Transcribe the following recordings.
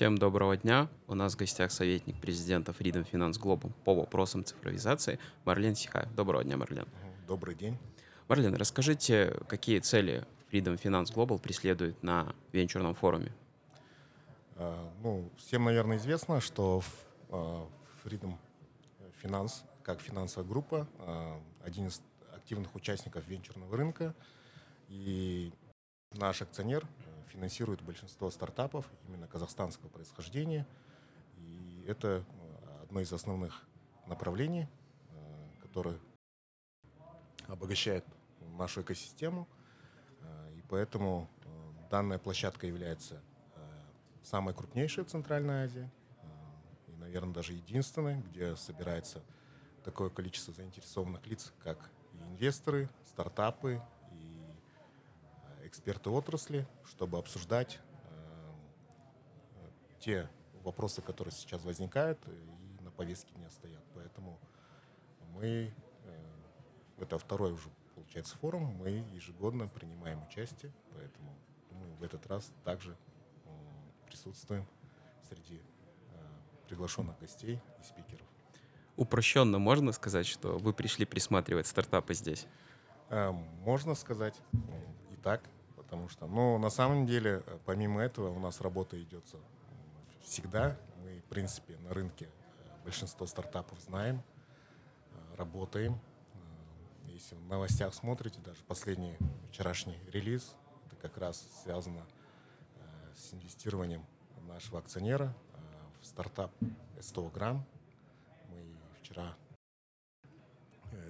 Всем доброго дня. У нас в гостях советник президента Freedom Finance Global по вопросам цифровизации Марлен Сихаев. Доброго дня, Марлен. Добрый день. Марлен, расскажите, какие цели Freedom Finance Global преследует на венчурном форуме? А, ну, всем, наверное, известно, что а, Freedom Finance, как финансовая группа, а, один из активных участников венчурного рынка. И наш акционер финансирует большинство стартапов именно казахстанского происхождения. И это э, одно из основных направлений, э, которое обогащает нашу экосистему. Э, и поэтому данная площадка является самой крупнейшей в Центральной Азии и, наверное, даже единственной, где собирается такое количество заинтересованных лиц, как инвесторы, стартапы, эксперты отрасли, чтобы обсуждать э, те вопросы, которые сейчас возникают и на повестке дня стоят. Поэтому мы, э, это второй уже, получается, форум, мы ежегодно принимаем участие, поэтому думаю, в этот раз также э, присутствуем среди приглашенных гостей и спикеров. Упрощенно можно сказать, что вы пришли присматривать стартапы здесь? Можно сказать и так. Потому что, ну, на самом деле, э, помимо этого, у нас работа идет всегда. Мы, в принципе, на рынке э, большинство стартапов знаем, э, работаем. Если в новостях смотрите, даже последний вчерашний релиз, это как раз связано с инвестированием нашего акционера в стартап 100 грамм. Мы вчера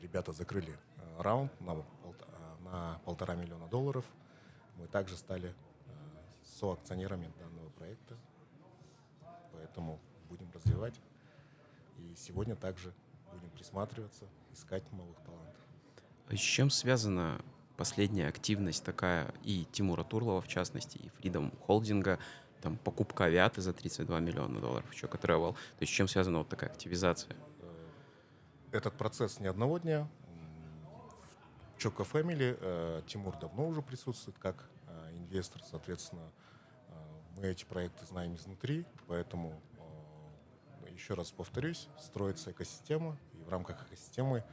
ребята закрыли раунд на, на полтора миллиона долларов – мы также стали э, соакционерами данного проекта, поэтому будем развивать. И сегодня также будем присматриваться, искать новых талантов. А с чем связана последняя активность такая и Тимура Турлова, в частности, и Freedom Холдинга, там покупка авиаты за 32 миллиона долларов, Choco Travel. То есть с чем связана вот такая активизация? Э, этот процесс не одного дня. Family э, Тимур давно уже присутствует как э, инвестор, соответственно, э, мы эти проекты знаем изнутри, поэтому еще раз повторюсь, строится экосистема, и в рамках экосистемы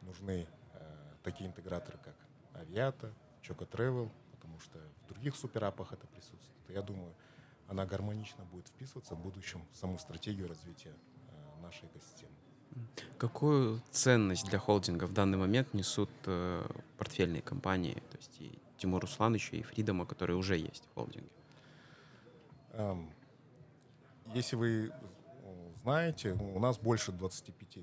нужны такие интеграторы, как Авиата, Choco Travel, потому что в других суперапах это присутствует. Я думаю, она гармонично будет вписываться в будущем в саму стратегию развития нашей экосистемы. Какую ценность для холдинга в данный момент несут э, портфельные компании, то есть и Тимур Руслановича, и Фридома, которые уже есть в холдинге? Эм, если вы э, знаете, у нас больше 25 э,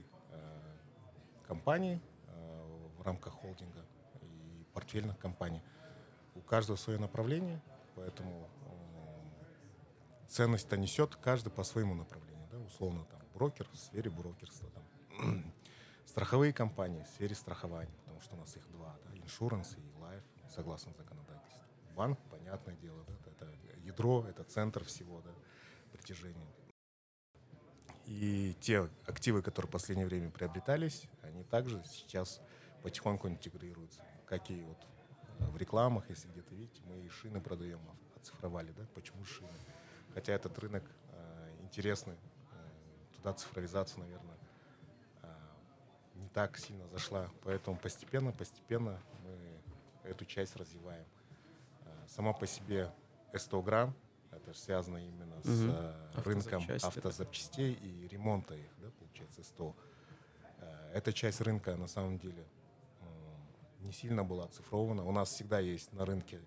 компаний э, в рамках холдинга и портфельных компаний. У каждого свое направление, поэтому э, ценность-то несет каждый по своему направлению. Да? Условно, там, брокер в сфере брокерства, там, страховые компании в сфере страхования, потому что у нас их два, да, иншуранс и лайф, согласно законодательству. Банк, понятное дело, да, это ядро, это центр всего, да, притяжения. И те активы, которые в последнее время приобретались, они также сейчас потихоньку интегрируются. Как и вот э, в рекламах, если где-то видите, мы и шины продаем, оцифровали, да, почему шины? Хотя этот рынок э, интересный, туда цифровизация, наверное, а, не так сильно зашла. Поэтому постепенно, постепенно мы эту часть развиваем. А, сама по себе S100 это связано именно угу. с а, рынком автозапчастей и ремонта их, да, получается, 100. Эта часть рынка на самом деле не сильно была оцифрована. У нас всегда есть на рынке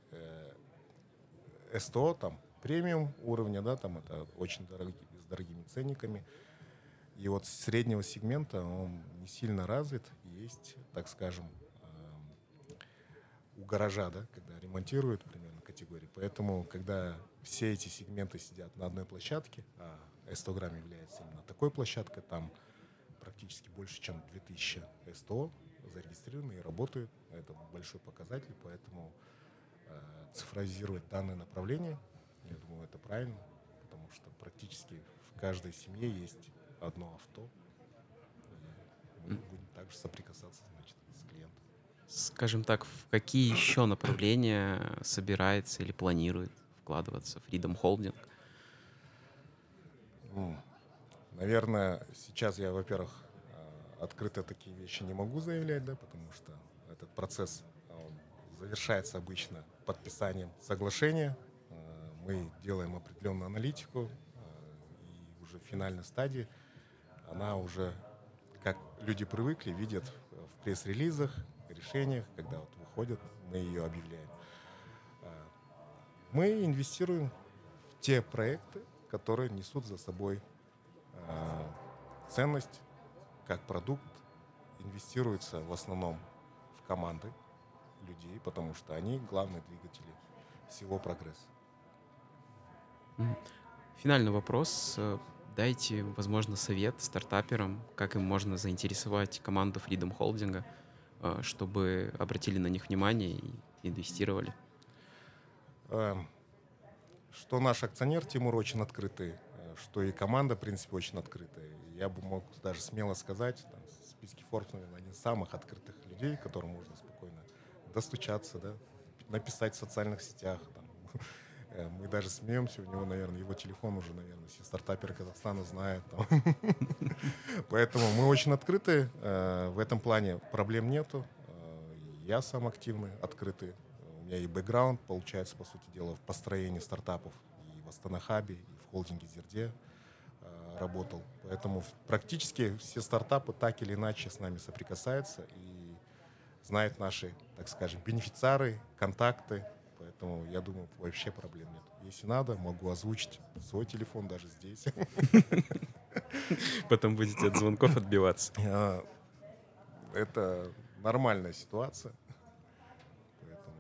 S100, там премиум уровня, да, там это очень дорогие, с дорогими ценниками. И вот среднего сегмента он не сильно развит. Есть, так скажем, эм, у гаража, да, когда ремонтируют примерно категории. Поэтому, когда все эти сегменты сидят на одной площадке, а S100 является именно такой площадкой, там практически больше, чем 2000 S100 зарегистрированы и работают. Это большой показатель, поэтому э, цифровизировать данное направление, я думаю, это правильно, потому что практически в каждой семье есть одно авто. И мы будем также соприкасаться значит, с клиентом. Скажем так, в какие еще направления собирается или планирует вкладываться Freedom Holding? М, Наверное, сейчас я, во-первых, э, открыто такие вещи не могу заявлять, да, потому что этот процесс э, он завершается обычно подписанием соглашения. Э, Мы делаем определенную аналитику, э, и уже в финальной стадии она уже, как люди привыкли, видят в пресс-релизах, решениях, когда вот выходят, мы ее объявляем. Э, Мы инвестируем в те проекты, которые несут за собой э, ценность как продукт инвестируется в основном в команды людей, потому что они главные двигатели всего прогресса. Финальный вопрос. Дайте, возможно, совет стартаперам, как им можно заинтересовать команду Freedom Holding, э, чтобы обратили на них внимание и инвестировали. Эм, Что наш акционер Тимур очень открытый, э, что и команда, в принципе, очень открытая. Я бы мог даже смело сказать, там, в списке Forbes, наверное, один из самых открытых людей, которым можно спокойно достучаться, да, написать в социальных сетях. Там. Э, Мы даже смеемся, у него, наверное, его телефон уже, наверное, все стартаперы Казахстана знают. Поэтому мы очень открыты. э, В этом плане проблем нету. Э, Я сам активный, открытый. У меня и бэкграунд, получается, по сути дела, в построении стартапов и в Астанахабе, и в холдинге Зерде работал. Поэтому практически все стартапы так или иначе с нами соприкасаются и знают наши, так скажем, бенефициары, контакты. Поэтому я думаю, вообще проблем нет. Если надо, могу озвучить свой телефон даже здесь. Потом будете от звонков отбиваться. А, Это нормальная ситуация. Поэтому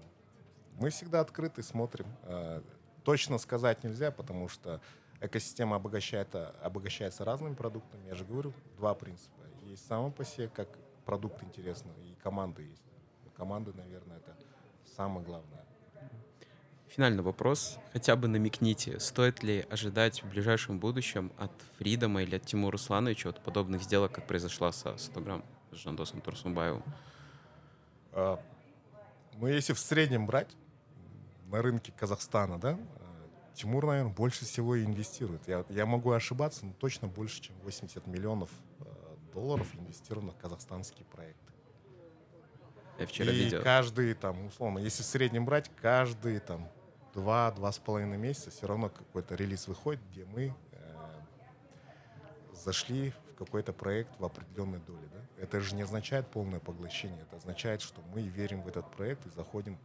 мы всегда открыты, смотрим. А, Точно сказать нельзя, потому что экосистема обогащает, обогащается разными продуктами. Я же говорю, два принципа. Есть само по себе, как продукт интересный, и команда есть. Команды, наверное, это самое главное. Финальный вопрос. Хотя бы намекните, стоит ли ожидать в ближайшем будущем от Фридома или от Тимура Руслановича вот подобных сделок, как произошла со 100 грамм с Жандосом Турсумбаевым? А, Ну, если в среднем брать на рынке Казахстана, да, а, Тимур, наверное, больше всего и инвестирует. Я, я могу ошибаться, но точно больше, чем 80 миллионов а, долларов инвестировано в казахстанские проекты. Я вчера и видел. каждый, там, условно, если в среднем брать, каждый там два-два с половиной месяца все равно какой-то релиз выходит, где мы э, зашли в какой-то проект в определенной доле. Да? Это же не означает полное поглощение, это означает, что мы верим в этот проект и заходим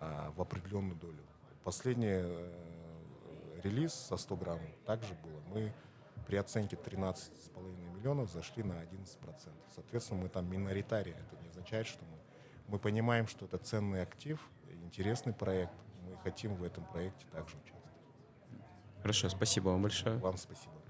а, в определенную долю. Последний э, релиз со 100 грамм также было. Мы при оценке 13,5 миллионов зашли на 11%. Соответственно, мы там миноритария. Это не означает, что мы, мы понимаем, что это ценный актив, интересный проект. Хотим в этом проекте также участвовать. Хорошо, спасибо вам большое. Вам спасибо.